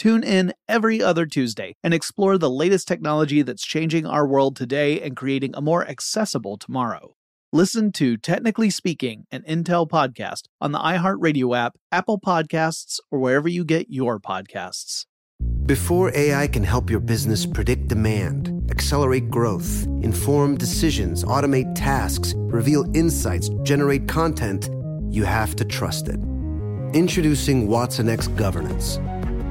Tune in every other Tuesday and explore the latest technology that's changing our world today and creating a more accessible tomorrow. Listen to Technically Speaking, an Intel podcast on the iHeartRadio app, Apple Podcasts, or wherever you get your podcasts. Before AI can help your business predict demand, accelerate growth, inform decisions, automate tasks, reveal insights, generate content, you have to trust it. Introducing Watson X Governance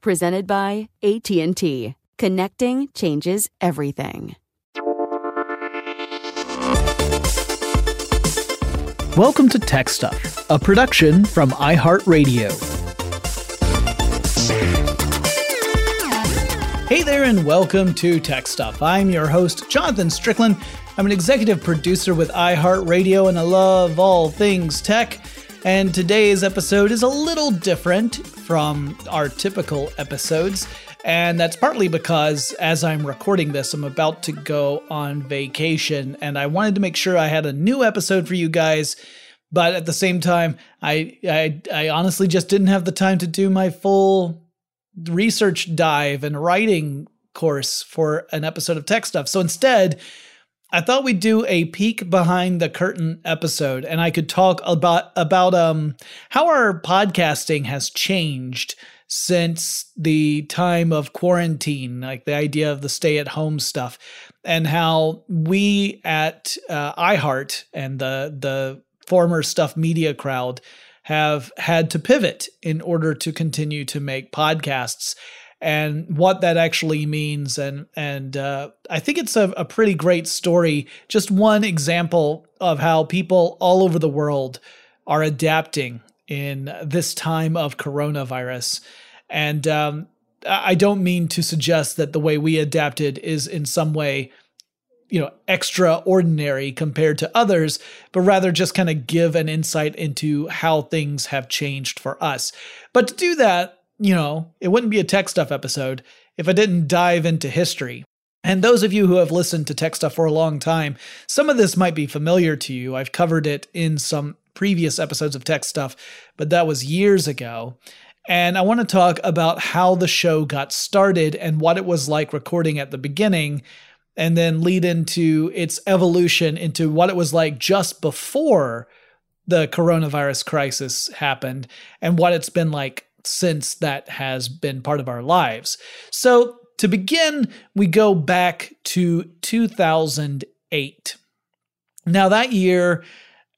presented by AT&T. Connecting changes everything. Welcome to Tech Stuff, a production from iHeartRadio. Hey there, and welcome to Tech Stuff. I'm your host, Jonathan Strickland. I'm an executive producer with iHeartRadio, and I love all things tech. And today's episode is a little different from our typical episodes. And that's partly because as I'm recording this, I'm about to go on vacation and I wanted to make sure I had a new episode for you guys. But at the same time, I, I, I honestly just didn't have the time to do my full research dive and writing course for an episode of Tech Stuff. So instead, I thought we'd do a peek behind the curtain episode and I could talk about about um how our podcasting has changed since the time of quarantine, like the idea of the stay at home stuff and how we at uh, iHeart and the the former stuff media crowd have had to pivot in order to continue to make podcasts and what that actually means. And and uh, I think it's a, a pretty great story. Just one example of how people all over the world are adapting in this time of coronavirus. And um, I don't mean to suggest that the way we adapted is in some way you know extraordinary compared to others but rather just kind of give an insight into how things have changed for us but to do that you know, it wouldn't be a tech stuff episode if I didn't dive into history. And those of you who have listened to tech stuff for a long time, some of this might be familiar to you. I've covered it in some previous episodes of tech stuff, but that was years ago. And I want to talk about how the show got started and what it was like recording at the beginning, and then lead into its evolution into what it was like just before the coronavirus crisis happened and what it's been like since that has been part of our lives. So, to begin, we go back to 2008. Now, that year,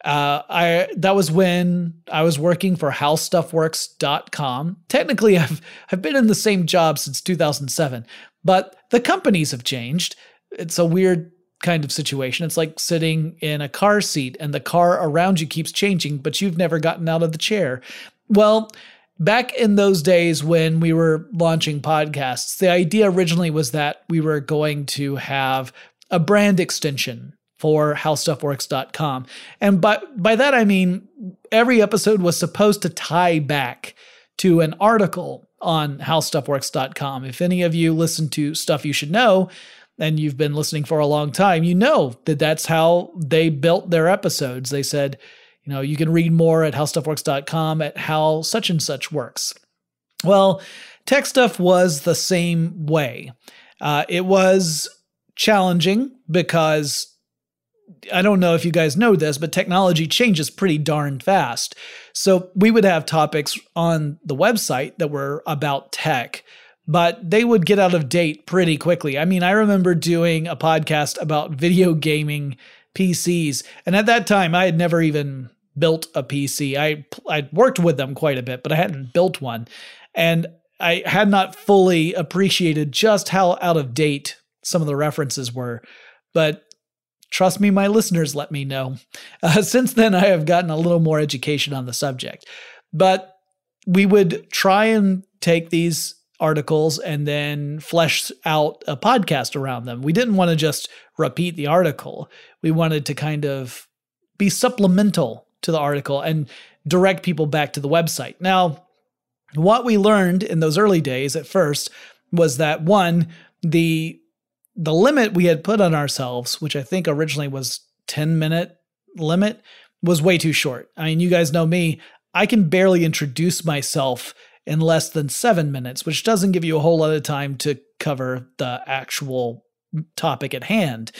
uh, I that was when I was working for HowStuffWorks.com. Technically, I've I've been in the same job since 2007, but the companies have changed. It's a weird kind of situation. It's like sitting in a car seat and the car around you keeps changing, but you've never gotten out of the chair. Well, back in those days when we were launching podcasts, the idea originally was that we were going to have a brand extension for howstuffworks.com. And by, by that, I mean every episode was supposed to tie back to an article on howstuffworks.com. If any of you listen to Stuff You Should Know, and you've been listening for a long time, you know that that's how they built their episodes. They said, you know, you can read more at howstuffworks.com at how such and such works. Well, tech stuff was the same way. Uh, it was challenging because I don't know if you guys know this, but technology changes pretty darn fast. So we would have topics on the website that were about tech, but they would get out of date pretty quickly. I mean, I remember doing a podcast about video gaming PCs. And at that time, I had never even built a PC. I I worked with them quite a bit, but I hadn't built one. And I had not fully appreciated just how out of date some of the references were. But trust me, my listeners let me know. Uh, since then, I have gotten a little more education on the subject. But we would try and take these articles and then flesh out a podcast around them. We didn't want to just repeat the article. We wanted to kind of be supplemental to the article and direct people back to the website. Now, what we learned in those early days at first was that one, the the limit we had put on ourselves, which I think originally was 10 minute limit, was way too short. I mean, you guys know me, I can barely introduce myself in less than seven minutes, which doesn't give you a whole lot of time to cover the actual topic at hand.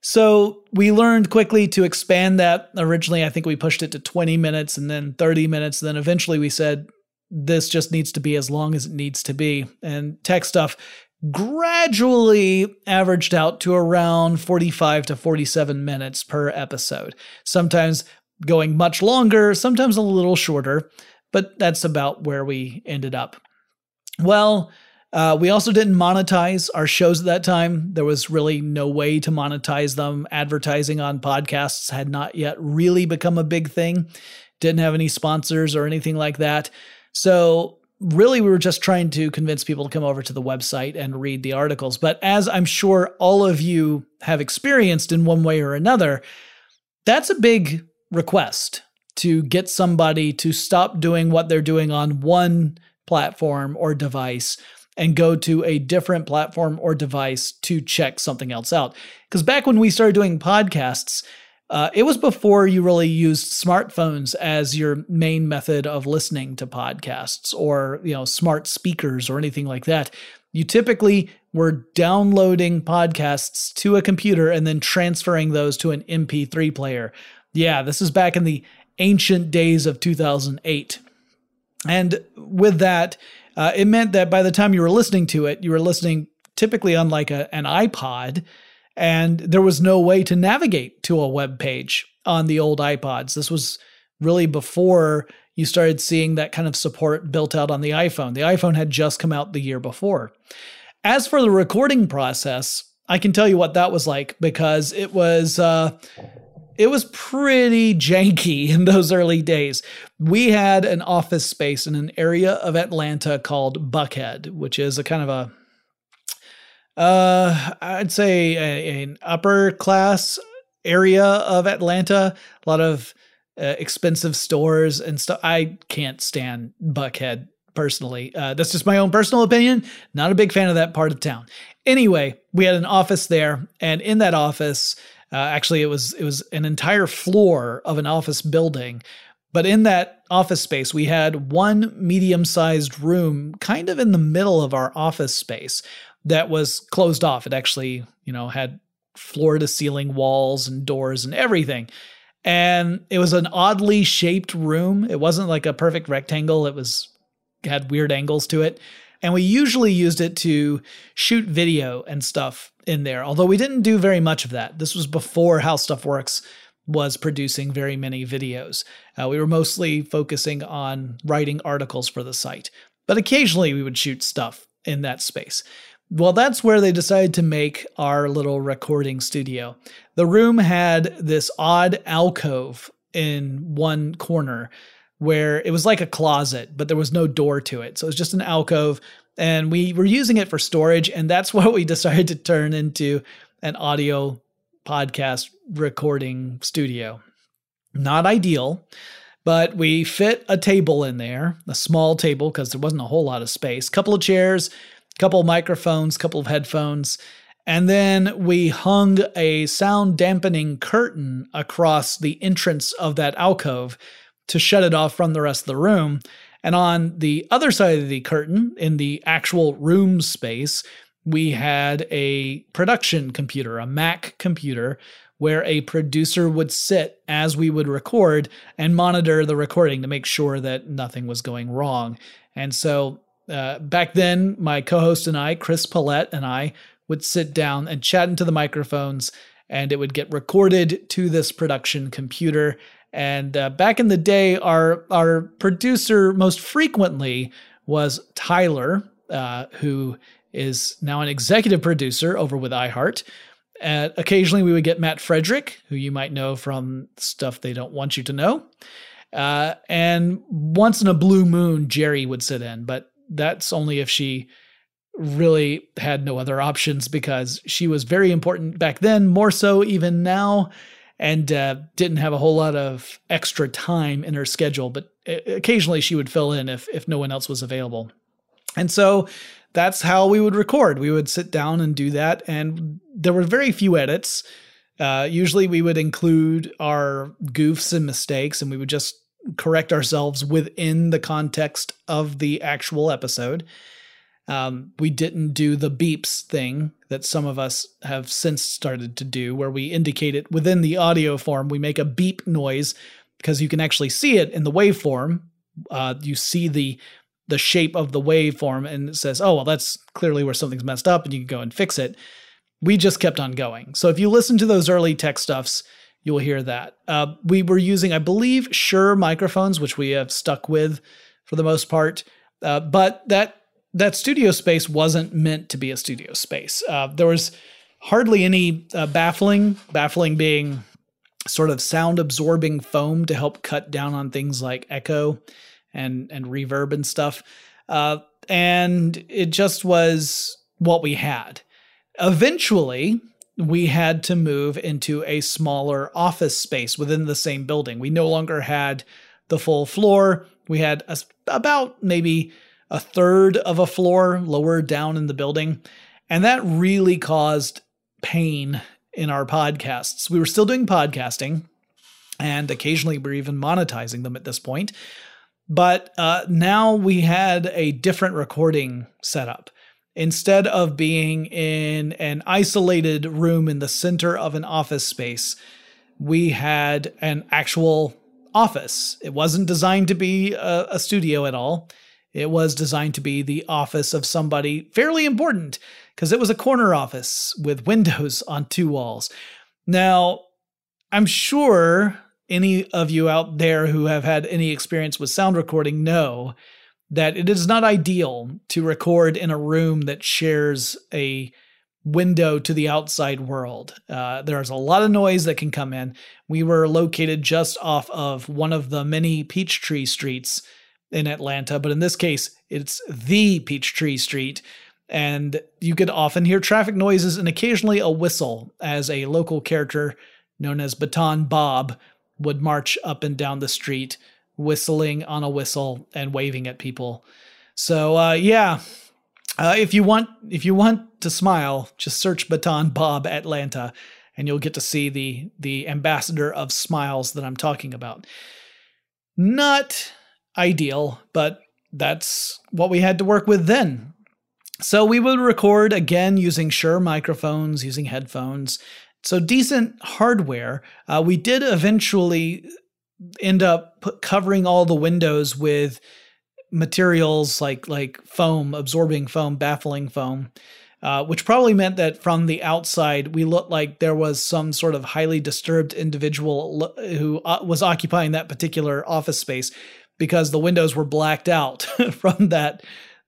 So we learned quickly to expand that. Originally, I think we pushed it to 20 minutes and then 30 minutes. And then eventually we said, this just needs to be as long as it needs to be. And tech stuff gradually averaged out to around 45 to 47 minutes per episode. Sometimes going much longer, sometimes a little shorter but that's about where we ended up. Well, uh, we also didn't monetize our shows at that time. There was really no way to monetize them. Advertising on podcasts had not yet really become a big thing. Didn't have any sponsors or anything like that. So, really, we were just trying to convince people to come over to the website and read the articles. But as I'm sure all of you have experienced in one way or another, that's a big request to get somebody to stop doing what they're doing on one platform or device and go to a different platform or device to check something else out. Because back when we started doing podcasts, uh, it was before you really used smartphones as your main method of listening to podcasts or you know smart speakers or anything like that. You typically were downloading podcasts to a computer and then transferring those to an MP3 player. Yeah, this is back in the ancient days of 2008. And with that, uh, it meant that by the time you were listening to it, you were listening typically on like a, an iPod, and there was no way to navigate to a web page on the old iPods. This was really before you started seeing that kind of support built out on the iPhone. The iPhone had just come out the year before. As for the recording process, I can tell you what that was like because it was uh, it was pretty janky in those early days. We had an office space in an area of Atlanta called Buckhead, which is a kind of a uh, I'd say a, an upper class area of Atlanta. A lot of uh, expensive stores and stuff. I can't stand Buckhead personally. Uh, that's just my own personal opinion. Not a big fan of that part of town. Anyway, we had an office there, and in that office, uh, actually, it was it was an entire floor of an office building. But in that office space, we had one medium sized room kind of in the middle of our office space that was closed off. It actually, you know, had floor to ceiling walls and doors and everything. And it was an oddly shaped room. It wasn't like a perfect rectangle, it was had weird angles to it. And we usually used it to shoot video and stuff in there, although we didn't do very much of that. This was before How Stuff Works was producing very many videos. Uh, we were mostly focusing on writing articles for the site, but occasionally we would shoot stuff in that space. Well, that's where they decided to make our little recording studio. The room had this odd alcove in one corner where it was like a closet, but there was no door to it. So it was just an alcove. And we were using it for storage. And that's what we decided to turn into an audio podcast recording studio. Not ideal, but we fit a table in there, a small table because there wasn't a whole lot of space, couple of chairs, couple of microphones, couple of headphones, and then we hung a sound dampening curtain across the entrance of that alcove to shut it off from the rest of the room. And on the other side of the curtain, in the actual room space, we had a production computer, a Mac computer, where a producer would sit as we would record and monitor the recording to make sure that nothing was going wrong. And so uh, back then, my co host and I, Chris Pollette, and I would sit down and chat into the microphones, and it would get recorded to this production computer. And uh, back in the day, our our producer most frequently was Tyler, uh, who is now an executive producer over with iHeart. Uh, occasionally, we would get Matt Frederick, who you might know from stuff they don't want you to know. Uh, and once in a blue moon, Jerri would sit in, but that's only if she really had no other options because she was very important back then, more so even now and uh, didn't have a whole lot of extra time in her schedule. But occasionally she would fill in if if no one else was available. And so that's how we would record. We would sit down and do that, and there were very few edits. Uh, usually, we would include our goofs and mistakes, and we would just correct ourselves within the context of the actual episode. Um, we didn't do the beeps thing that some of us have since started to do, where we indicate it within the audio form. We make a beep noise because you can actually see it in the waveform. Uh, you see the the shape of the waveform, and it says, "Oh, well, that's clearly where something's messed up," and you can go and fix it. We just kept on going. So if you listen to those early tech stuffs, you will hear that. Uh, we were using, I believe, Shure microphones, which we have stuck with for the most part. Uh, but that that studio space wasn't meant to be a studio space. Uh, there was hardly any uh, baffling, baffling being sort of sound absorbing foam to help cut down on things like echo and and reverb and stuff. Uh, and it just was what we had. Eventually, we had to move into a smaller office space within the same building. We no longer had the full floor. We had a, about maybe a third of a floor lower down in the building. And that really caused pain in our podcasts. We were still doing podcasting, and occasionally we're even monetizing them at this point. But uh, now we had a different recording setup. Instead of being in an isolated room in the center of an office space, we had an actual office. It wasn't designed to be a, a studio at all. It was designed to be the office of somebody fairly important because it was a corner office with windows on two walls. Now, I'm sure any of you out there who have had any experience with sound recording know that it is not ideal to record in a room that shares a window to the outside world. Uh, there's a lot of noise that can come in. We were located just off of one of the many Peachtree streets in Atlanta, but in this case, it's the Peachtree Street. And you could often hear traffic noises and occasionally a whistle as a local character known as Baton Bob would march up and down the street, whistling on a whistle and waving at people. So, uh, yeah, uh, if you want, if you want to smile, just search Baton Bob Atlanta, and you'll get to see the the ambassador of smiles that I'm talking about. Not ideal, but that's what we had to work with then. So we would record again using Shure microphones, using headphones. So decent hardware. Uh, we did eventually end up covering all the windows with materials like like foam, absorbing foam, baffling foam. Uh, which probably meant that from the outside we looked like there was some sort of highly disturbed individual who uh, was occupying that particular office space because the windows were blacked out from that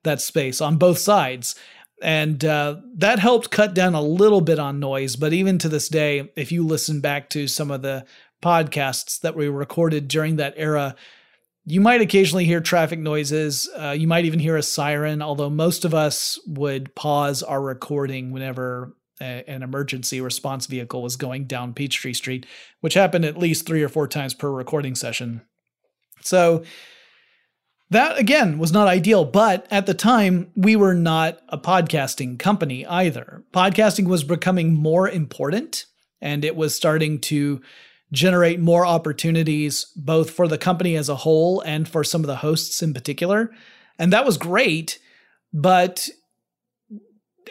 that space on both sides and uh, that helped cut down a little bit on noise but even to this day if you listen back to some of the podcasts that we recorded during that era You might occasionally hear traffic noises. Uh, you might even hear a siren, although most of us would pause our recording whenever a, an emergency response vehicle was going down Peachtree Street, which happened at least three or four times per recording session. So, that again was not ideal, but at the time, we were not a podcasting company either. Podcasting was becoming more important and it was starting to generate more opportunities both for the company as a whole and for some of the hosts in particular. And that was great, but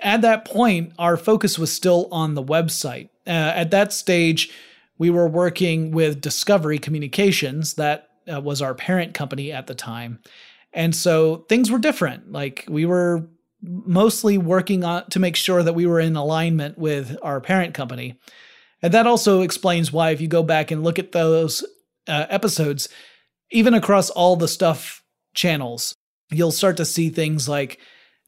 at that point, our focus was still on the website. Uh, at that stage, we were working with Discovery Communications, that uh, was our parent company at the time. And so things were different. Like we were mostly working on to make sure that we were in alignment with our parent company. And that also explains why, if you go back and look at those uh, episodes, even across all the stuff channels, you'll start to see things like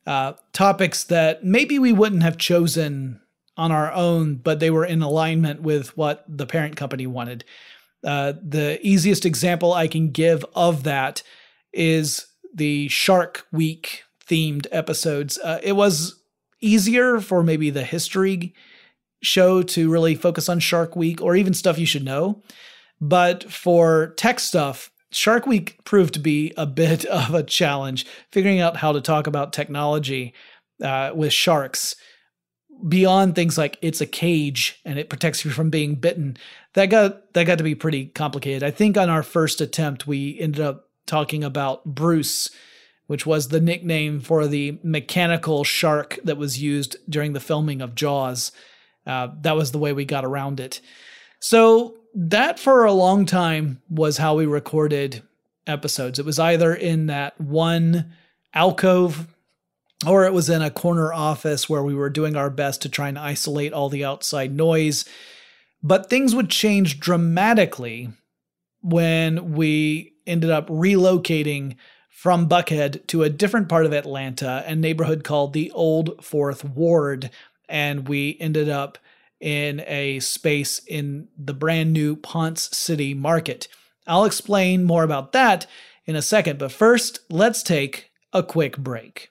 uh, topics that maybe we wouldn't have chosen on our own, but they were in alignment with what the parent company wanted. Uh, the easiest example I can give of that is the Shark Week themed episodes. Uh, it was easier for maybe the history show to really focus on Shark Week or even stuff you should know. But for tech stuff, Shark Week proved to be a bit of a challenge, figuring out how to talk about technology uh, with sharks beyond things like it's a cage and it protects you from being bitten. That got that got to be pretty complicated. I think on our first attempt, we ended up talking about Bruce, which was the nickname for the mechanical shark that was used during the filming of Jaws. Uh, that was the way we got around it. So that for a long time was how we recorded episodes. It was either in that one alcove or it was in a corner office where we were doing our best to try and isolate all the outside noise. But things would change dramatically when we ended up relocating from Buckhead to a different part of Atlanta, a neighborhood called the Old Fourth Ward. And we ended up in a space in the brand new Ponce City Market. I'll explain more about that in a second, but first, let's take a quick break.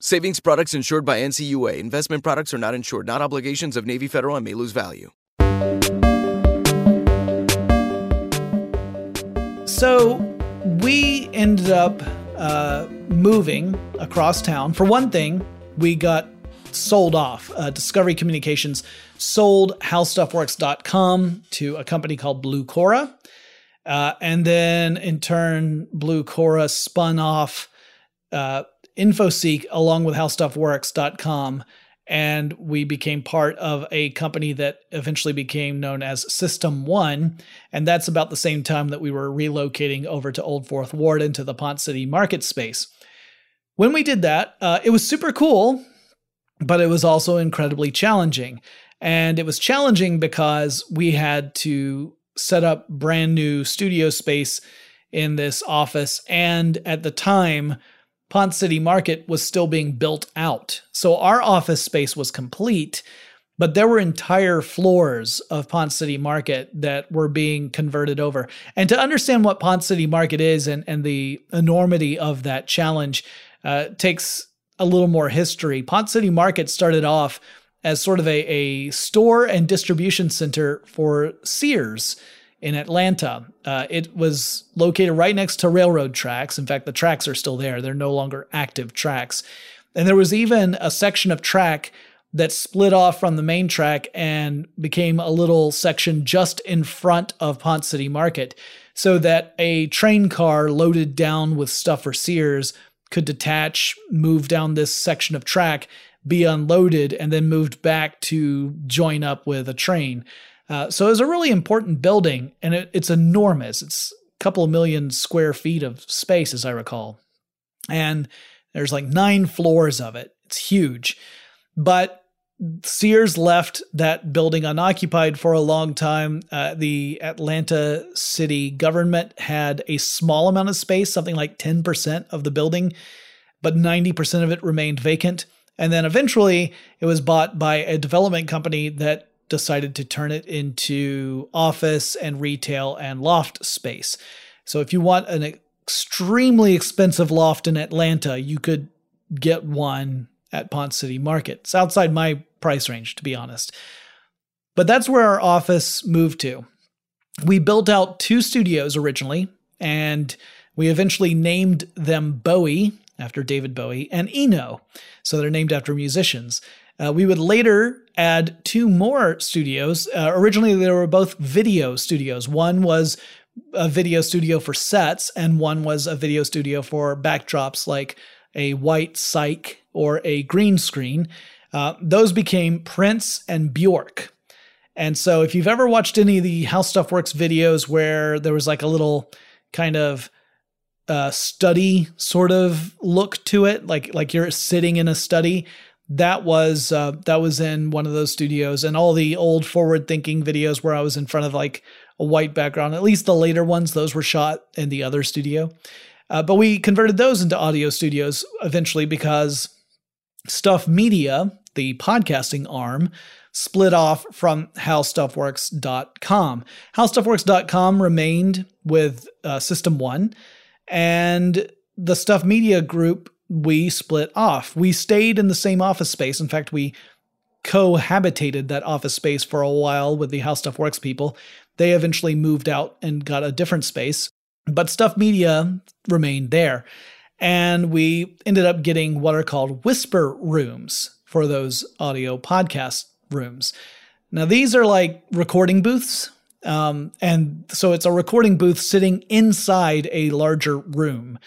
Savings products insured by NCUA. Investment products are not insured, not obligations of Navy Federal and may lose value. So we ended up uh, moving across town. For one thing, we got sold off. Uh, Discovery Communications sold HowStuffWorks.com to a company called Blucora. Uh, and then in turn, Blucora spun off uh, InfoSpace along with HowStuffWorks.com. And we became part of a company that eventually became known as System One. And that's about the same time that we were relocating over to Old Fourth Ward into the Ponce City market space. When we did that, uh, it was super cool, but it was also incredibly challenging. And it was challenging because we had to set up brand new studio space in this office. And at the time, Ponce City Market was still being built out. So our office space was complete, but there were entire floors of Ponce City Market that were being converted over. And to understand what Ponce City Market is and, and the enormity of that challenge uh, takes a little more history. Ponce City Market started off as sort of a, a store and distribution center for Sears in Atlanta. Uh, it was located right next to railroad tracks. In fact, the tracks are still there, they're no longer active tracks. And there was even a section of track that split off from the main track and became a little section just in front of Ponce City Market so that a train car loaded down with stuff for Sears could detach, move down this section of track, be unloaded, and then moved back to join up with a train. Uh, so it's a really important building, and it, it's enormous. It's a couple of million square feet of space, as I recall. And there's like nine floors of it. It's huge. But Sears left that building unoccupied for a long time. Uh, the Atlanta city government had a small amount of space, something like 10% of the building, but 90% of it remained vacant. And then eventually it was bought by a development company that decided to turn it into office and retail and loft space. So if you want an extremely expensive loft in Atlanta, you could get one at Ponce City Market. It's outside my price range, to be honest. But that's where our office moved to. We built out two studios originally, and we eventually named them Bowie after David Bowie and Eno. So they're named after musicians. Uh, we would later add two more studios. Uh, originally, they were both video studios. One was a video studio for sets, and one was a video studio for backdrops like a white cyc or a green screen. Uh, those became Prince and Bjork. And so, if you've ever watched any of the How Stuff Works videos where there was like a little kind of uh, study sort of look to it, like like you're sitting in a study, that was uh, that was in one of those studios and all the old forward thinking videos where i was in front of like a white background at least the later ones those were shot in the other studio. Uh, but we converted those into audio studios eventually because stuff media the podcasting arm split off from howstuffworks.com howstuffworks.com remained with uh, system one and the stuff media group we split off. We stayed in the same office space. In fact, we cohabitated that office space for a while with the How Stuff Works people. They eventually moved out and got a different space, but Stuff Media remained there. And we ended up getting what are called whisper rooms for those audio podcast rooms. Now, these are like recording booths. Um, and so it's a recording booth sitting inside a larger room.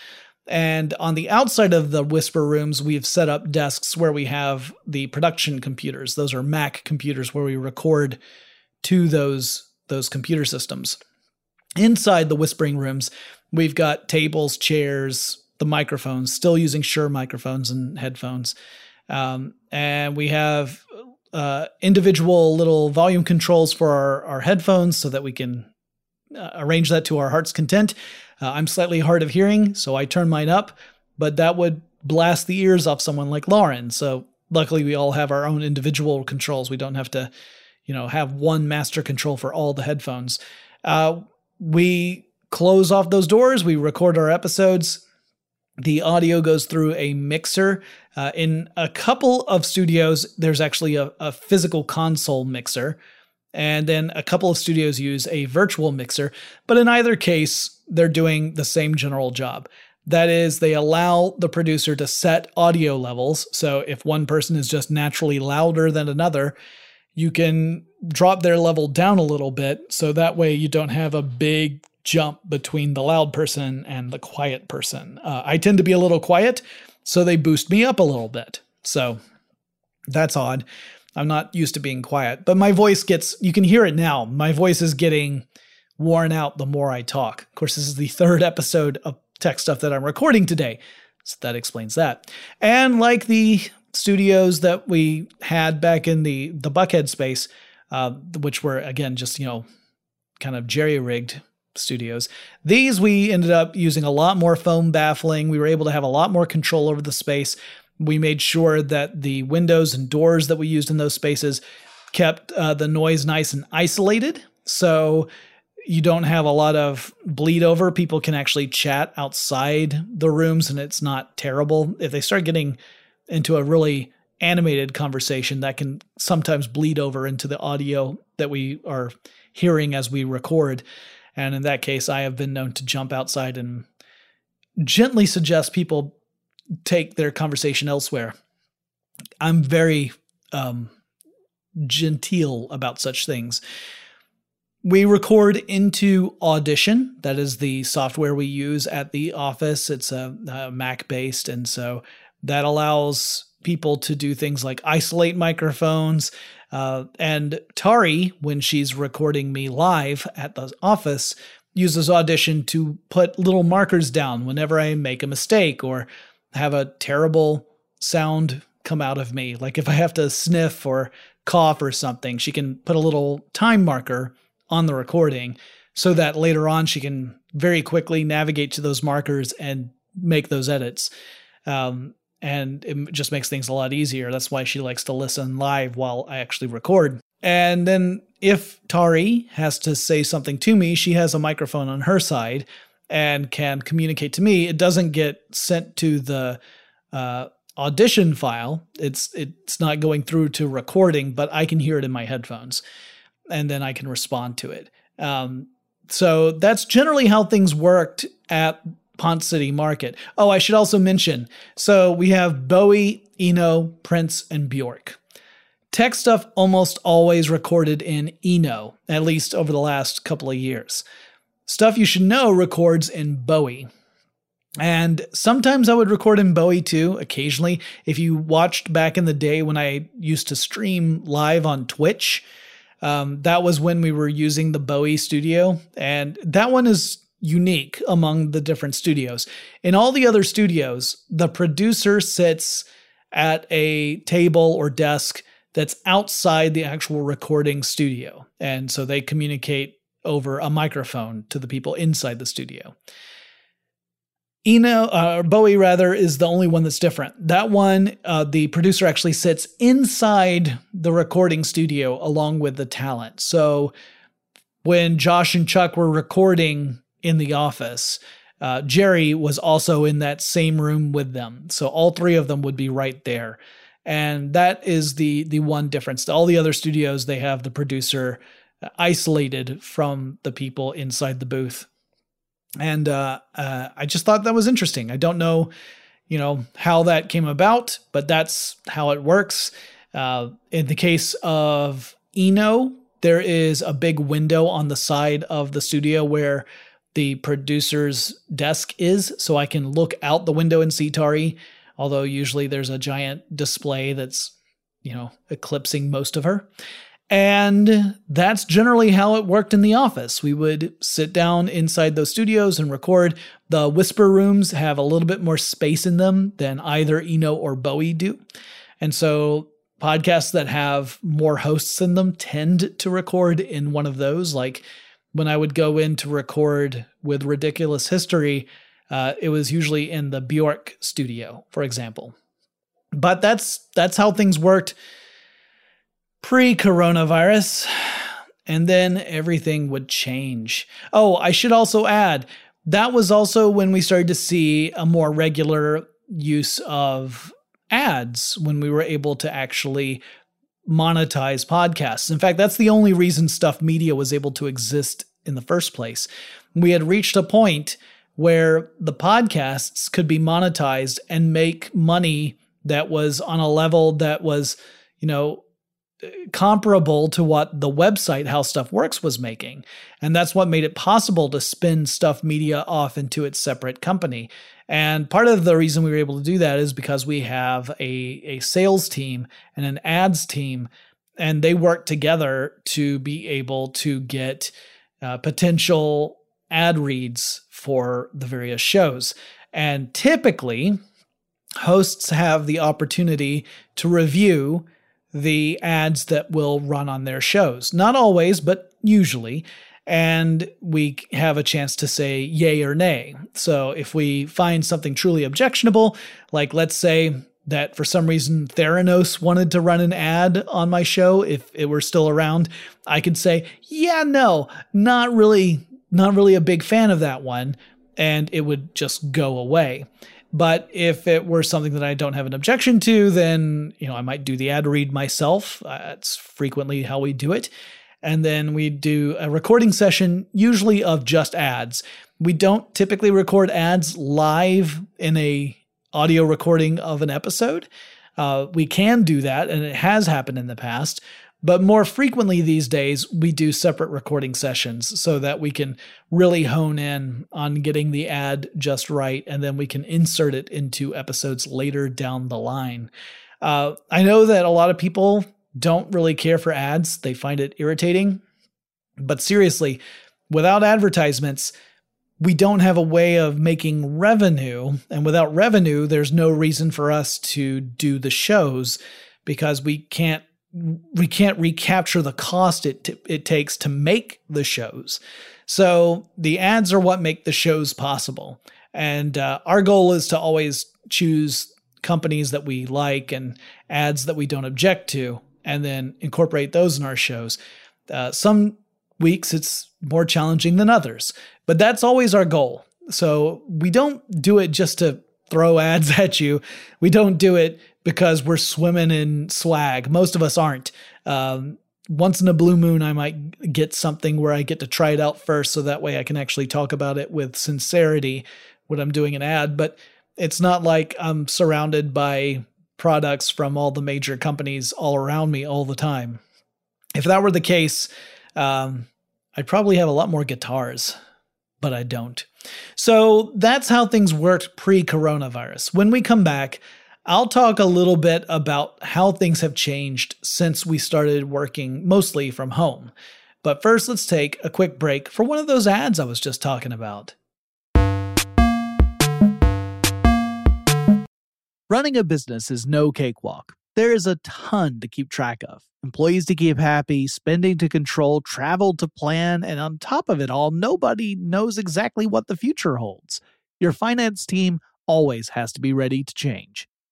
And on the outside of the Whisper rooms, we've set up desks where we have the production computers. Those are Mac computers where we record to those, those computer systems. Inside the whispering rooms We've got tables, chairs, the microphones, still using Shure microphones and headphones. Um, and we have uh, individual little volume controls for our, our headphones so that we can uh, arrange that to our heart's content. Uh, I'm slightly hard of hearing, so I turn mine up, but that would blast the ears off someone like Lauren. So luckily, we all have our own individual controls. We don't have to, you know, have one master control for all the headphones. Uh, we close off those doors. We record our episodes. The audio goes through a mixer. Uh, in a couple of studios, there's actually a, a physical console mixer. And then a couple of studios use a virtual mixer. But in either case, they're doing the same general job. That is, they allow the producer to set audio levels. So if one person is just naturally louder than another, you can drop their level down a little bit. So that way you don't have a big jump between the loud person and the quiet person. Uh, I tend to be a little quiet, so they boost me up a little bit. So that's odd. I'm not used to being quiet, but my voice gets, you can hear it now. My voice is getting worn out the more I talk. Of course, this is the third episode of tech stuff that I'm recording today. So that explains that. And like the studios that we had back in the the Buckhead space, uh, which were again just you know kind of jerry rigged studios. These we ended up using a lot more foam baffling. We were able to have a lot more control over the space. We made sure that the windows and doors that we used in those spaces kept uh, the noise nice and isolated. So you don't have a lot of bleed over. People can actually chat outside the rooms and it's not terrible. If they start getting into a really animated conversation, that can sometimes bleed over into the audio that we are hearing as we record. And in that case, I have been known to jump outside and gently suggest people take their conversation elsewhere. I'm very um, genteel about such things. We record into Audition. That is the software we use at the office. It's a, a Mac based. And so that allows people to do things like isolate microphones. Uh, and Tari, when she's recording me live at the office, uses Audition to put little markers down whenever I make a mistake or have a terrible sound come out of me. Like if I have to sniff or cough or something, she can put a little time marker on the recording so that later on she can very quickly navigate to those markers and make those edits. Um, and it just makes things a lot easier. That's why she likes to listen live while I actually record. And then if Tari has to say something to me, she has a microphone on her side and can communicate to me. It doesn't get sent to the uh, audition file. It's it's not going through to recording, but I can hear it in my headphones and then I can respond to it. Um, so that's generally how things worked at Ponce City Market. Oh, I should also mention so we have Bowie, Eno, Prince, and Bjork. Tech stuff almost always recorded in Eno, at least over the last couple of years. Stuff you should know records in Bowie. And sometimes I would record in Bowie too, occasionally. If you watched back in the day when I used to stream live on Twitch, um, that was when we were using the Bowie studio, and that one is unique among the different studios. In all the other studios, the producer sits at a table or desk that's outside the actual recording studio. And so they communicate over a microphone to the people inside the studio. Eno, uh, Bowie rather, is the only one that's different. That one, uh, the producer actually sits inside the recording studio along with the talent. So when Josh and Chuck were recording in the office, uh, Jerri was also in that same room with them. So all three of them would be right there. And that is the the one difference. All the other studios, they have the producer isolated from the people inside the booth and uh, uh, I just thought that was interesting. I don't know, you know, how that came about, but that's how it works. Uh, in the case of Eno, there is a big window on the side of the studio where the producer's desk is, so I can look out the window and see Tari. Although usually there's a giant display that's, you know, eclipsing most of her. And that's generally how it worked in the office. We would sit down inside those studios and record. The whisper rooms have a little bit more space in them than either Eno or Bowie do. And so podcasts that have more hosts in them tend to record in one of those. Like when I would go in to record with Ridiculous History, uh, it was usually in the Bjork studio, for example. But that's that's how things worked pre coronavirus, and then everything would change. Oh, I should also add that was also when we started to see a more regular use of ads when we were able to actually monetize podcasts. In fact, that's the only reason Stuff Media was able to exist in the first place. We had reached a point where the podcasts could be monetized and make money that was on a level that was, you know, comparable to what the website How Stuff Works was making. And that's what made it possible to spin Stuff Media off into its separate company. And part of the reason we were able to do that is because we have a, a sales team and an ads team, and they work together to be able to get uh, potential ad reads for the various shows. And typically, hosts have the opportunity to review the ads that will run on their shows. Not always, but usually. And we have a chance to say yay or nay. So if we find something truly objectionable, like let's say that for some reason Theranos wanted to run an ad on my show, if it were still around, I could say, yeah, no, not really, not really a big fan of that one. And it would just go away. But if it were something that I don't have an objection to, then you know I might do the ad read myself. That's frequently how we do it. And then we do a recording session, usually of just ads. We don't typically record ads live in a audio recording of an episode. Uh, we can do that, and it has happened in the past. But more frequently these days, we do separate recording sessions so that we can really hone in on getting the ad just right, and then we can insert it into episodes later down the line. Uh, I know that a lot of people don't really care for ads, they find it irritating. But seriously, without advertisements, we don't have a way of making revenue. And without revenue, there's no reason for us to do the shows because we can't we can't recapture the cost it t- it takes to make the shows. So the ads are what make the shows possible. And uh, our goal is to always choose companies that we like and ads that we don't object to, and then incorporate those in our shows. Uh, some weeks it's more challenging than others, but that's always our goal. So we don't do it just to throw ads at you. We don't do it because we're swimming in swag. Most of us aren't. Um, once in a blue moon, I might get something where I get to try it out first, so that way I can actually talk about it with sincerity when I'm doing an ad. But it's not like I'm surrounded by products from all the major companies all around me all the time. If that were the case, um, I'd probably have a lot more guitars, but I don't. So that's how things worked pre coronavirus. When we come back, I'll talk a little bit about how things have changed since we started working mostly from home. But first, let's take a quick break for one of those ads I was just talking about. Running a business is no cakewalk. There is a ton to keep track of employees to keep happy, spending to control, travel to plan, and on top of it all, nobody knows exactly what the future holds. Your finance team always has to be ready to change.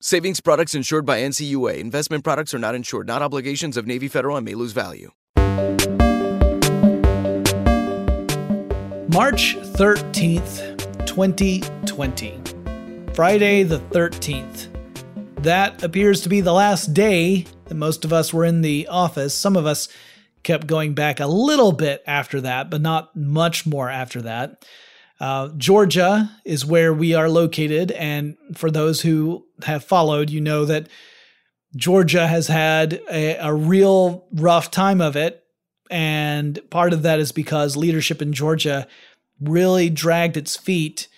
Savings products insured by NCUA. Investment products are not insured, not obligations of Navy Federal and may lose value. March 13th, 2020. Friday the 13th. That appears to be the last day that most of us were in the office. Some of us kept going back a little bit after that, but not much more after that. Uh, Georgia is where we are located. And for those who have followed, you know that Georgia has had a, a real rough time of it. And part of that is because leadership in Georgia really dragged its feet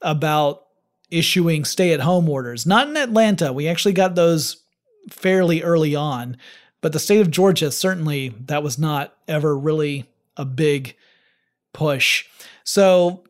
about issuing stay at home orders. Not in Atlanta. We actually got those fairly early on. But the state of Georgia, certainly, that was not ever really a big push. So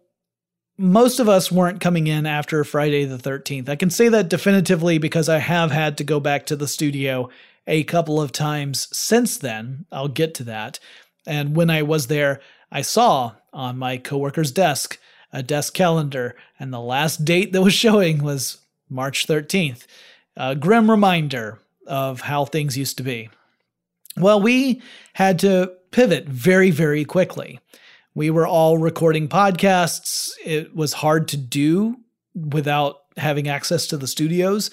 most of us weren't coming in after Friday the 13th. I can say that definitively because I have had to go back to the studio a couple of times since then. I'll get to that. And when I was there, I saw on my coworker's desk a desk calendar, and the last date that was showing was March 13th. A grim reminder of how things used to be. Well, we had to pivot very, very quickly. We were all recording podcasts. It was hard to do without having access to the studios.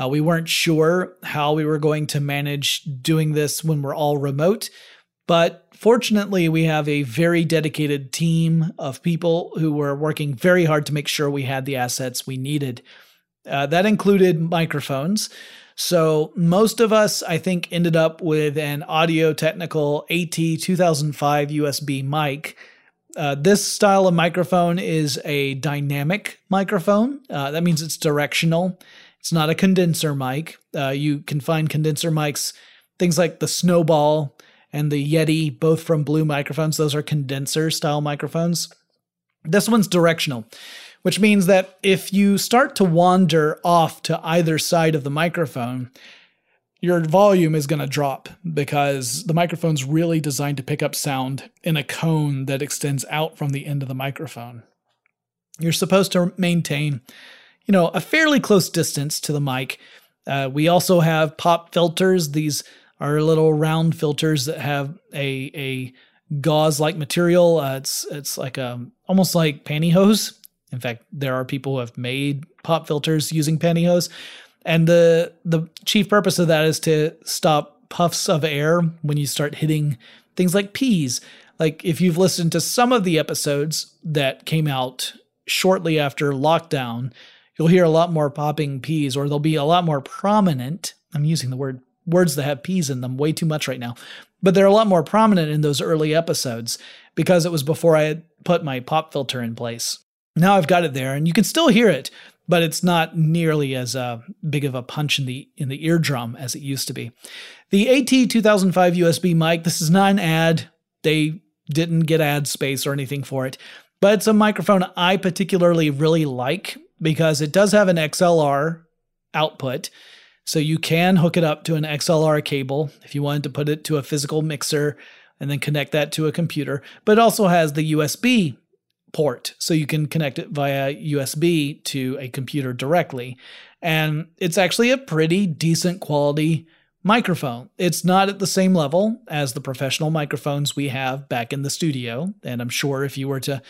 Uh, we weren't sure how we were going to manage doing this when we're all remote. But fortunately, we have a very dedicated team of people who were working very hard to make sure we had the assets we needed. Uh, that included microphones. So most of us, I think, ended up with an Audio-Technica AT 2005 USB mic. Uh, this style of microphone is a dynamic microphone. Uh, that means it's directional. It's not a condenser mic. Uh, you can find condenser mics, things like the Snowball and the Yeti, both from Blue Microphones. Those are condenser style microphones. This one's directional which means that if you start to wander off to either side of the microphone, your volume is going to drop because the microphone's really designed to pick up sound in a cone that extends out from the end of the microphone. You're supposed to maintain, you know, a fairly close distance to the mic. Uh, we also have pop filters. These are little round filters that have a a gauze like material. Uh, it's it's like a almost like pantyhose in fact, there are people who have made pop filters using pantyhose. And the the chief purpose of that is to stop puffs of air when you start hitting things like peas. Like if you've listened to some of the episodes that came out shortly after lockdown, you'll hear a lot more popping peas, or they'll be a lot more prominent. I'm using the word words that have P's in them way too much right now. But they're a lot more prominent in those early episodes because it was before I had put my pop filter in place. Now I've got it there and you can still hear it, but it's not nearly as uh, big of a punch in the in the eardrum as it used to be. The AT2005 USB mic, this is not an ad. They didn't get ad space or anything for it, but it's a microphone I particularly really like because it does have an XLR output. So you can hook it up to an XLR cable if you wanted to put it to a physical mixer and then connect that to a computer. But it also has the USB port, so you can connect it via USB to a computer directly. And it's actually a pretty decent quality microphone. It's not at the same level as the professional microphones we have back in the studio. And I'm sure if you were to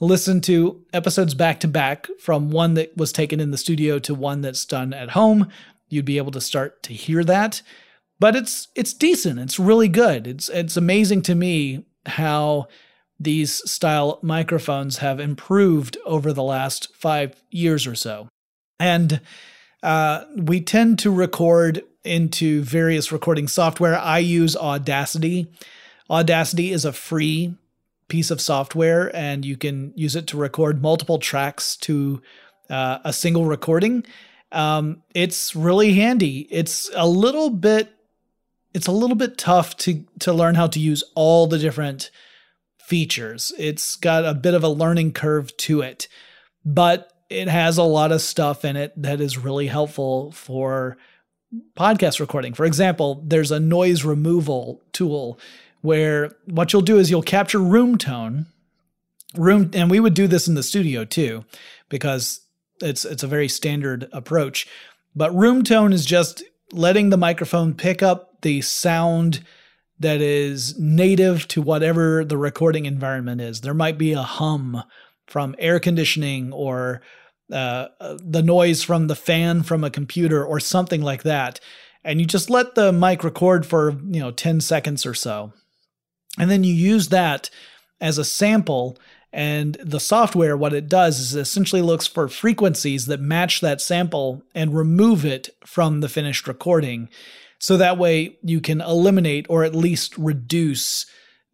listen to episodes back to back from one that was taken in the studio to one that's done at home, you'd be able to start to hear that. But it's it's decent. It's really good. It's it's amazing to me how these style microphones have improved over the last five years or so. And uh, we tend to record into various recording software. I use Audacity. Audacity is a free piece of software, and you can use it to record multiple tracks to uh, a single recording. Um, it's really handy. It's a little bit, it's a little bit tough to to learn how to use all the different features. It's got a bit of a learning curve to it, but it has a lot of stuff in it that is really helpful for podcast recording. For example, there's a noise removal tool where what you'll do is you'll capture room tone room and we would do this in the studio too because it's it's a very standard approach but room tone is just letting the microphone pick up the sound that is native to whatever the recording environment is. There might be a hum from air conditioning or uh, the noise from the fan from a computer or something like that. And you just let the mic record for, you know, 10 seconds or so. And then you use that as a sample. And the software, what it does is it essentially looks for frequencies that match that sample and remove it from the finished recording. So that way you can eliminate or at least reduce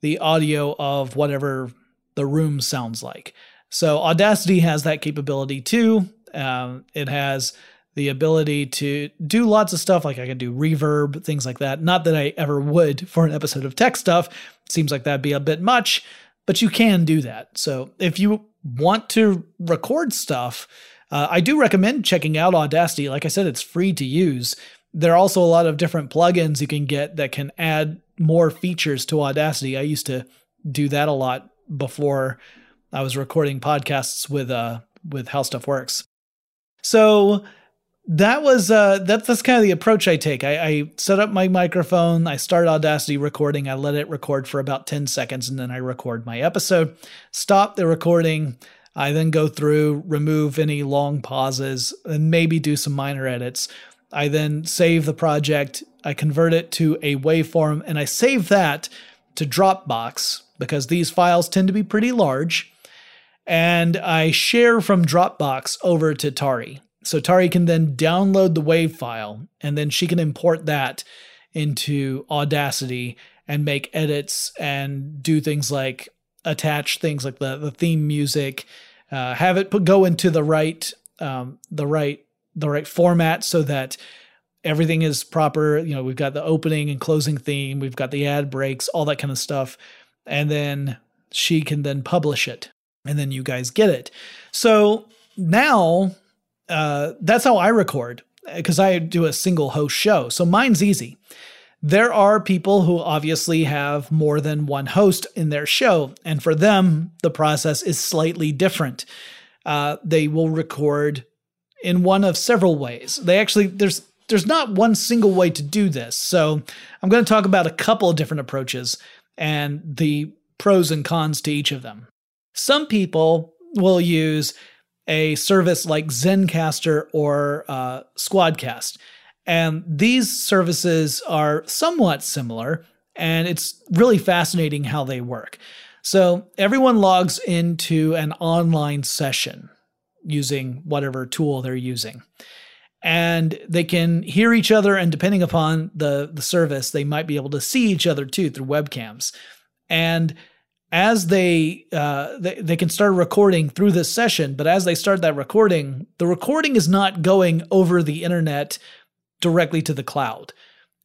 the audio of whatever the room sounds like. So Audacity has that capability too. Um, it has the ability to do lots of stuff like I can do reverb, things like that. Not that I ever would for an episode of tech stuff. seems like that'd be a bit much, but you can do that. So if you want to record stuff, uh, I do recommend checking out Audacity. Like I said, it's free to use there are also a lot of different plugins you can get that can add more features to Audacity. I used to do that a lot before I was recording podcasts with uh with How Stuff Works. So that was uh that, that's kind of the approach I take. I, I set up my microphone, I start Audacity recording, I let it record for about 10 seconds, and then I record my episode. Stop the recording. I then go through, remove any long pauses, and maybe do some minor edits. I then save the project, I convert it to a waveform, and I save that to Dropbox because these files tend to be pretty large. And I share from Dropbox over to Tari. So Tari can then download the WAV file and then she can import that into Audacity and make edits and do things like attach things like the, the theme music, uh, have it put, go into the right um, the right the right format so that everything is proper. You know, we've got the opening and closing theme, we've got the ad breaks, all that kind of stuff. And then she can then publish it and then you guys get it. So now uh, that's how I record because I do a single host show. So mine's easy. There are people who obviously have more than one host in their show, and for them, the process is slightly different. Uh, they will record in one of several ways. They actually there's there's not one single way to do this. So I'm going to talk about a couple of different approaches and the pros and cons to each of them. Some people will use a service like Zencastr or uh, Squadcast. And these services are somewhat similar, and it's really fascinating how they work. So everyone logs into an online session using whatever tool they're using. and they can hear each other and depending upon the the service they might be able to see each other too through webcams. And as they, uh, they they can start recording through this session but as they start that recording the recording is not going over the internet directly to the cloud.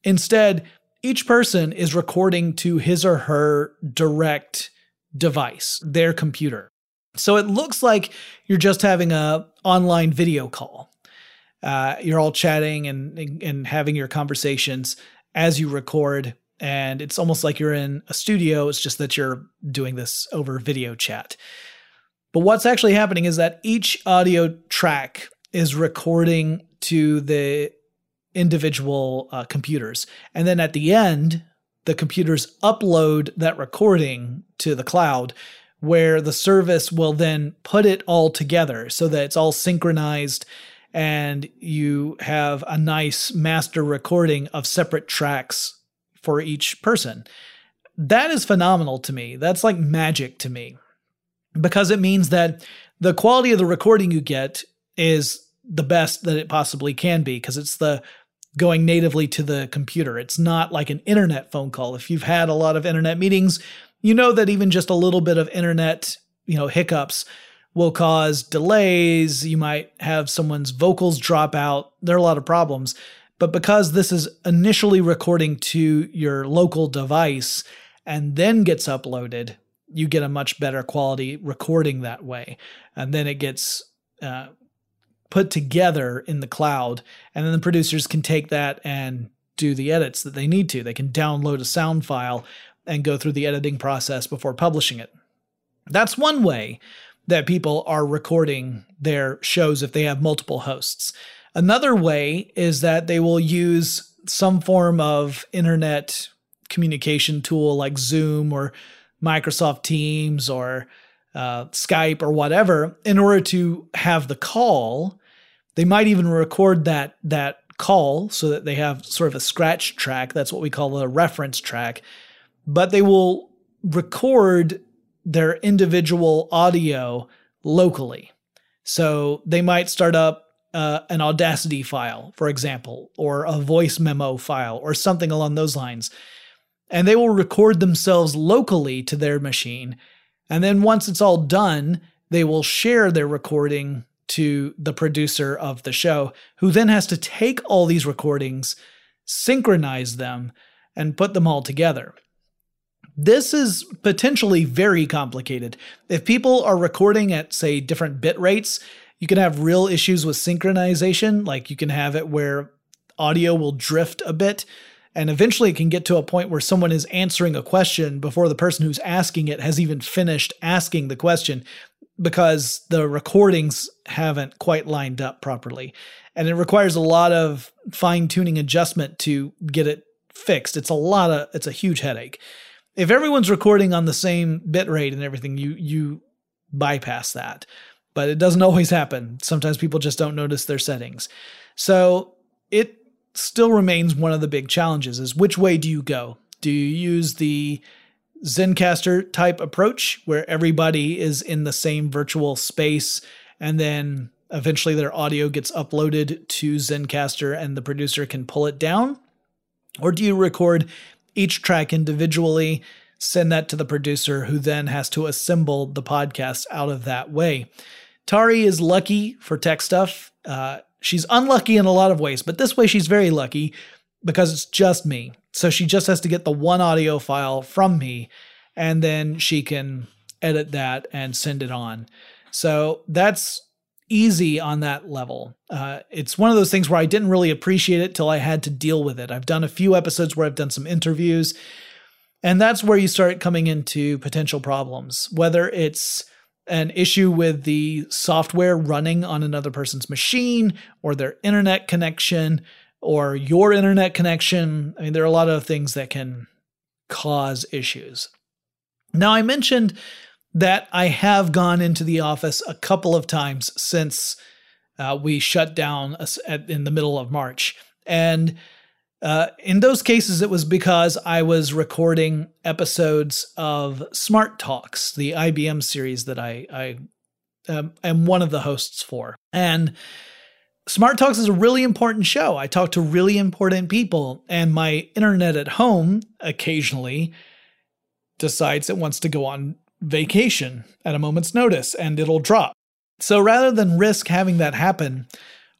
Instead each person is recording to his or her direct device their computer so it looks like you're just having a online video call. Uh, you're all chatting and and having your conversations as you record and it's almost like you're in a studio. It's just that you're doing this over video chat. But what's actually happening is that each audio track is recording to the individual uh, computers. And then at the end the computers upload that recording to the cloud where the service will then put it all together so that it's all synchronized and you have a nice master recording of separate tracks for each person. That is phenomenal to me. That's like magic to me because it means that the quality of the recording you get is the best that it possibly can be because it's the going natively to the computer. It's not like an internet phone call. If you've had a lot of internet meetings, you know that even just a little bit of internet, you know, hiccups will cause delays. You might have someone's vocals drop out. There are a lot of problems. But because this is initially recording to your local device and then gets uploaded, you get a much better quality recording that way. And then it gets uh, put together in the cloud. And then the producers can take that and do the edits that they need to. They can download a sound file and go through the editing process before publishing it. That's one way that people are recording their shows if they have multiple hosts. Another way is that they will use some form of internet communication tool like Zoom or Microsoft Teams or uh, Skype or whatever in order to have the call. They might even record that that call so that they have sort of a scratch track. That's what we call a reference track. But they will record their individual audio locally. So they might start up uh, an Audacity file, for example, or a voice memo file, or something along those lines. And they will record themselves locally to their machine. And then once it's all done, they will share their recording to the producer of the show, who then has to take all these recordings, synchronize them, and put them all together. This is potentially very complicated. If people are recording at, say, different bit rates, you can have real issues with synchronization. Like you can have it where audio will drift a bit. And eventually it can get to a point where someone is answering a question before the person who's asking it has even finished asking the question because the recordings haven't quite lined up properly. And it requires a lot of fine tuning adjustment to get it fixed. It's a lot of, it's a huge headache if everyone's recording on the same bit rate and everything, you you bypass that. But it doesn't always happen. Sometimes people just don't notice their settings. So it still remains one of the big challenges is which way do you go? Do you use the Zencastr type approach where everybody is in the same virtual space and then eventually their audio gets uploaded to Zencastr and the producer can pull it down? Or do you record each track individually, send that to the producer who then has to assemble the podcast out of that way. Tari is lucky for tech stuff. Uh, she's unlucky in a lot of ways, but this way she's very lucky because it's just me. So she just has to get the one audio file from me and then she can edit that and send it on. So that's easy on that level. Uh, it's one of those things where I didn't really appreciate it till I had to deal with it. I've done a few episodes where I've done some interviews, and that's where you start coming into potential problems, whether it's an issue with the software running on another person's machine or their internet connection or your internet connection. I mean, there are a lot of things that can cause issues. Now, I mentioned that I have gone into the office a couple of times since uh, we shut down in the middle of March. And uh, in those cases, it was because I was recording episodes of Smart Talks, the IBM series that I, I um, am one of the hosts for. And Smart Talks is a really important show. I talk to really important people, and my internet at home occasionally decides it wants to go on vacation at a moment's notice and it'll drop. So rather than risk having that happen,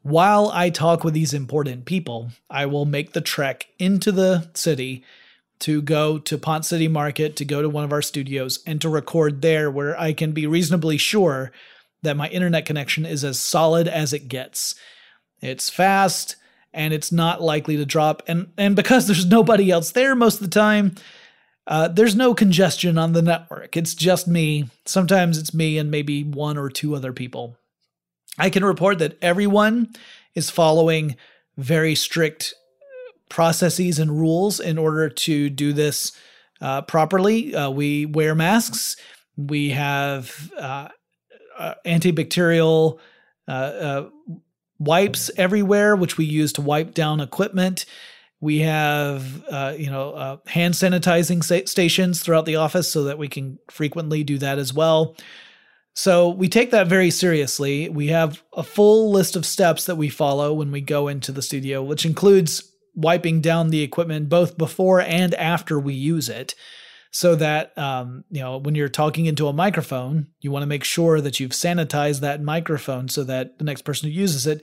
while I talk with these important people, I will make the trek into the city to go to Ponce City Market, to go to one of our studios, and to record there where I can be reasonably sure that my internet connection is as solid as it gets. It's fast and it's not likely to drop. And, and because there's nobody else there most of the time, uh, there's no congestion on the network. It's just me. Sometimes it's me and maybe one or two other people. I can report that everyone is following very strict processes and rules in order to do this uh, properly. Uh, we wear masks. We have uh, uh antibacterial wipes everywhere, which we use to wipe down equipment. We have, you know, hand sanitizing stations throughout the office so that we can frequently do that as well. So we take that very seriously. We have a full list of steps that we follow when we go into the studio, which includes wiping down the equipment both before and after we use it so that um, you know when you're talking into a microphone you want to make sure that you've sanitized that microphone so that the next person who uses it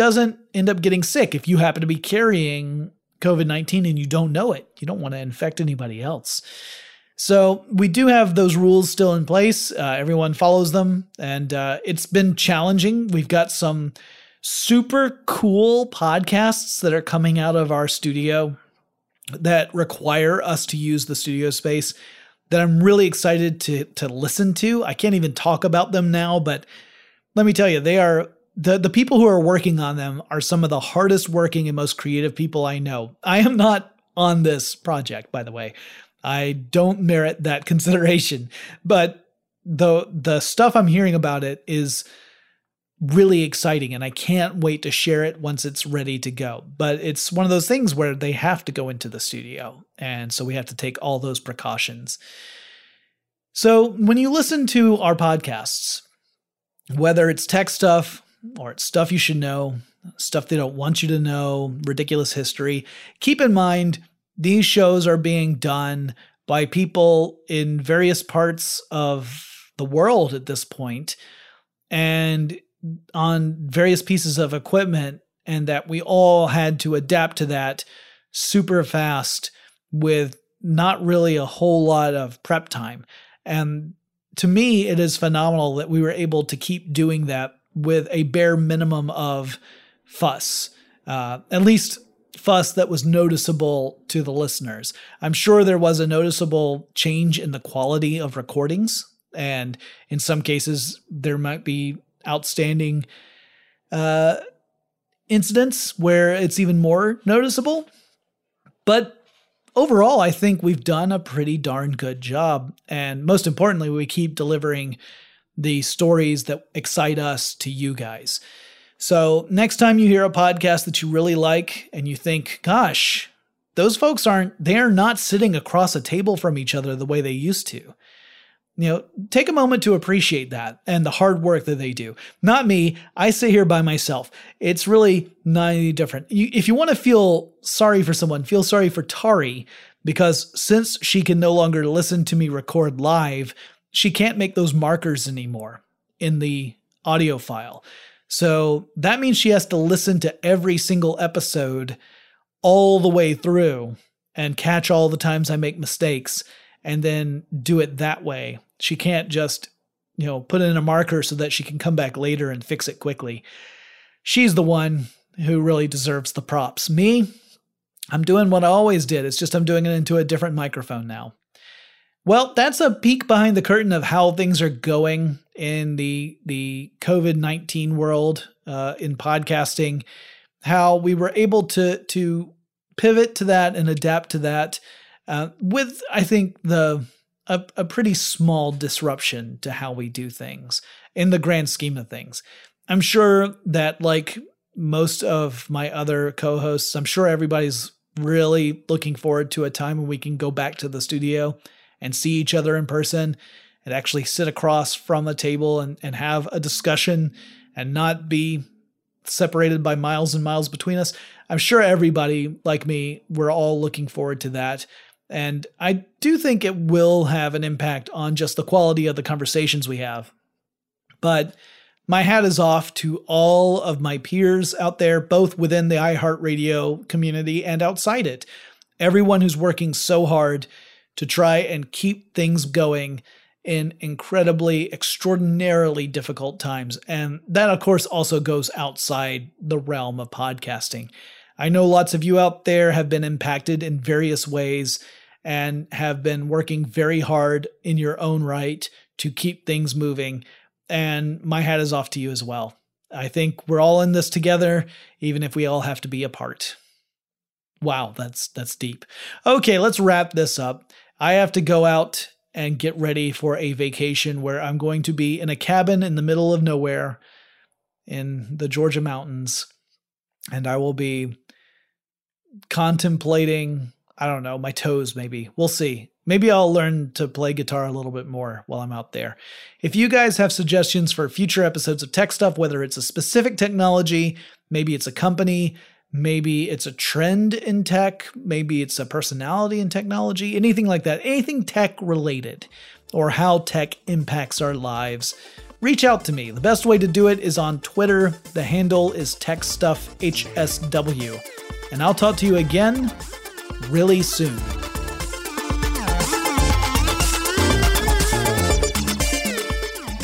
doesn't end up getting sick if you happen to be carrying covid-19 and you don't know it. You don't want to infect anybody else. So we do have those rules still in place. Uh, everyone follows them and uh, it's been challenging. We've got some super cool podcasts that are coming out of our studio that require us to use the studio space that I'm really excited to to listen to. I can't even talk about them now, but let me tell you, they are the the people who are working on them are some of the hardest working and most creative people I know. I am not on this project, by the way. I don't merit that consideration, but the the stuff I'm hearing about it is really exciting and I can't wait to share it once it's ready to go. But it's one of those things where they have to go into the studio. And so we have to take all those precautions. So when you listen to our podcasts, whether it's tech stuff or it's stuff you should know, stuff they don't want you to know, ridiculous history, keep in mind these shows are being done by people in various parts of the world at this. And on various pieces of equipment and that we all had to adapt to that super fast with not really a whole lot of prep time. And to me, it is phenomenal that we were able to keep doing that with a bare minimum of fuss, uh, at least fuss that was noticeable to the listeners. I'm sure there was a noticeable change in the quality of recordings. And in some cases, there might be outstanding uh, incidents where it's even more noticeable. But overall, I think we've done a pretty darn good job. And most importantly, we keep delivering the stories that excite us to you guys. So, next time you hear a podcast that you really like and you think, gosh, those folks aren't, they're not sitting across a table from each other the way they used to you know, take a moment to appreciate that and the hard work that they do. Not me. I sit here by myself. It's really not any different. You, if you want to feel sorry for someone, feel sorry for Tari because since she can no longer listen to me record live, she can't make those markers anymore in the audio file. So that means she has to listen to every single episode all the way through and catch all the times I make mistakes and then do it that way she can't just, you know, put in a marker so that she can come back later and fix it quickly. She's the one who really deserves the props. Me, I'm doing what I always did. It's just I'm doing it into a different microphone now. Well, that's a peek behind the curtain of how things are going in the the COVID nineteen world uh, in podcasting. How we were able to to pivot to that and adapt to that uh, with I think the a, a pretty small disruption to how we do things in the grand scheme of things. I'm sure that, like most of my other co hosts, I'm sure everybody's really looking forward to a time when we can go back to the studio and see each other in person and actually sit across from a table and, and have a discussion and not be separated by miles and miles between us. I'm sure everybody, like me, we're all looking forward to that. And I do think it will have an impact on just the quality of the conversations we have. But my hat is off to all of my peers out there, both within the iHeartRadio community and outside it. Everyone who's working so hard to try and keep things going in incredibly, extraordinarily difficult times. And that, of course, also goes outside the realm of podcasting. I know lots of you out there have been impacted in various ways and have been working very hard in your own right to keep things moving. And my hat is off to you as well. I think we're all in this together, even if we all have to be apart. Wow, that's that's deep. Okay, let's wrap this up. I have to go out and get ready for a vacation where I'm going to be in a cabin in the middle of nowhere in the Georgia mountains and I will be contemplating I don't know, my toes maybe. We'll see. Maybe I'll learn to play guitar a little bit more while I'm out there. If you guys have suggestions for future episodes of Tech Stuff, whether it's a specific technology, maybe it's a company, maybe it's a trend in tech, maybe it's a personality in technology, anything like that, anything tech related, or how tech impacts our lives, reach out to me. The best way to do it is on Twitter. The handle is TechStuffHSW. And I'll talk to you again really soon.